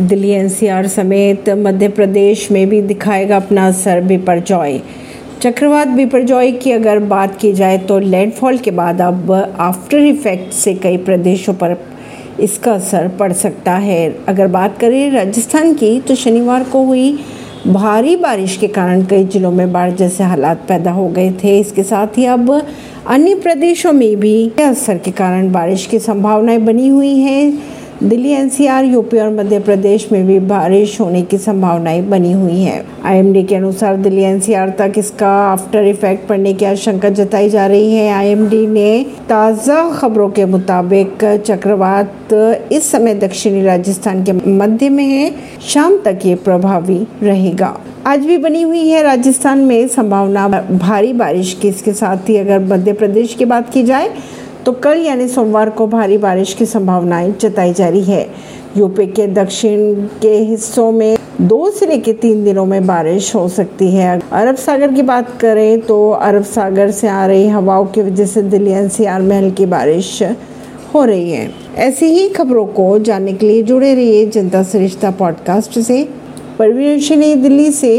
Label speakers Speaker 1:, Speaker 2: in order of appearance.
Speaker 1: Delhi NCR समेत मध्य प्रदेश में भी दिखाएगा अपना असर बिपरजॉय चक्रवात बिपरजॉय की अगर बात की जाए तो लैंडफॉल के बाद अब आफ्टर इफ़ेक्ट से कई प्रदेशों पर इसका असर पड़ सकता है। अगर बात करें राजस्थान की तो शनिवार को हुई भारी बारिश के कारण कई जिलों में बाढ़ जैसे हालात पैदा हो गए थे। इसके साथ ही अब अन्य प्रदेशों में भी असर के कारण बारिश की संभावनाएँ बनी हुई हैं। दिल्ली, एनसीआर, यूपी और मध्य प्रदेश में भी बारिश होने की संभावनाएँ बनी हुई है। आईएमडी के अनुसार दिल्ली, एनसीआर तक इसका आफ्टर इफ़ेक्ट पड़ने की आशंका जताई जा रही है। आईएमडी ने ताज़ा खबरों के मुताबिक चक्रवात इस समय दक्षिणी राजस्थान के मध्य में है। शाम तक ये प्रभावी रहेगा। आज भी बनी हुई है राजस्थान में संभावना भारी बारिश। की इसके साथ ही अगर मध्य प्रदेश की बात की जाए तो कल यानी सोमवार को भारी बारिश की संभावनाएँ जताई जा रही है। यूपी के दक्षिण के हिस्सों में दो से लेकर तीन दिनों में बारिश हो सकती है। अरब सागर की बात करें तो अरब सागर से आ रही हवाओं की वजह से दिल्ली एनसीआर में हल्की बारिश हो रही है। ऐसी ही खबरों को जानने के लिए जुड़े रहिए जनता सरिश्ता पॉडकास्ट से। परवीन दिल्ली से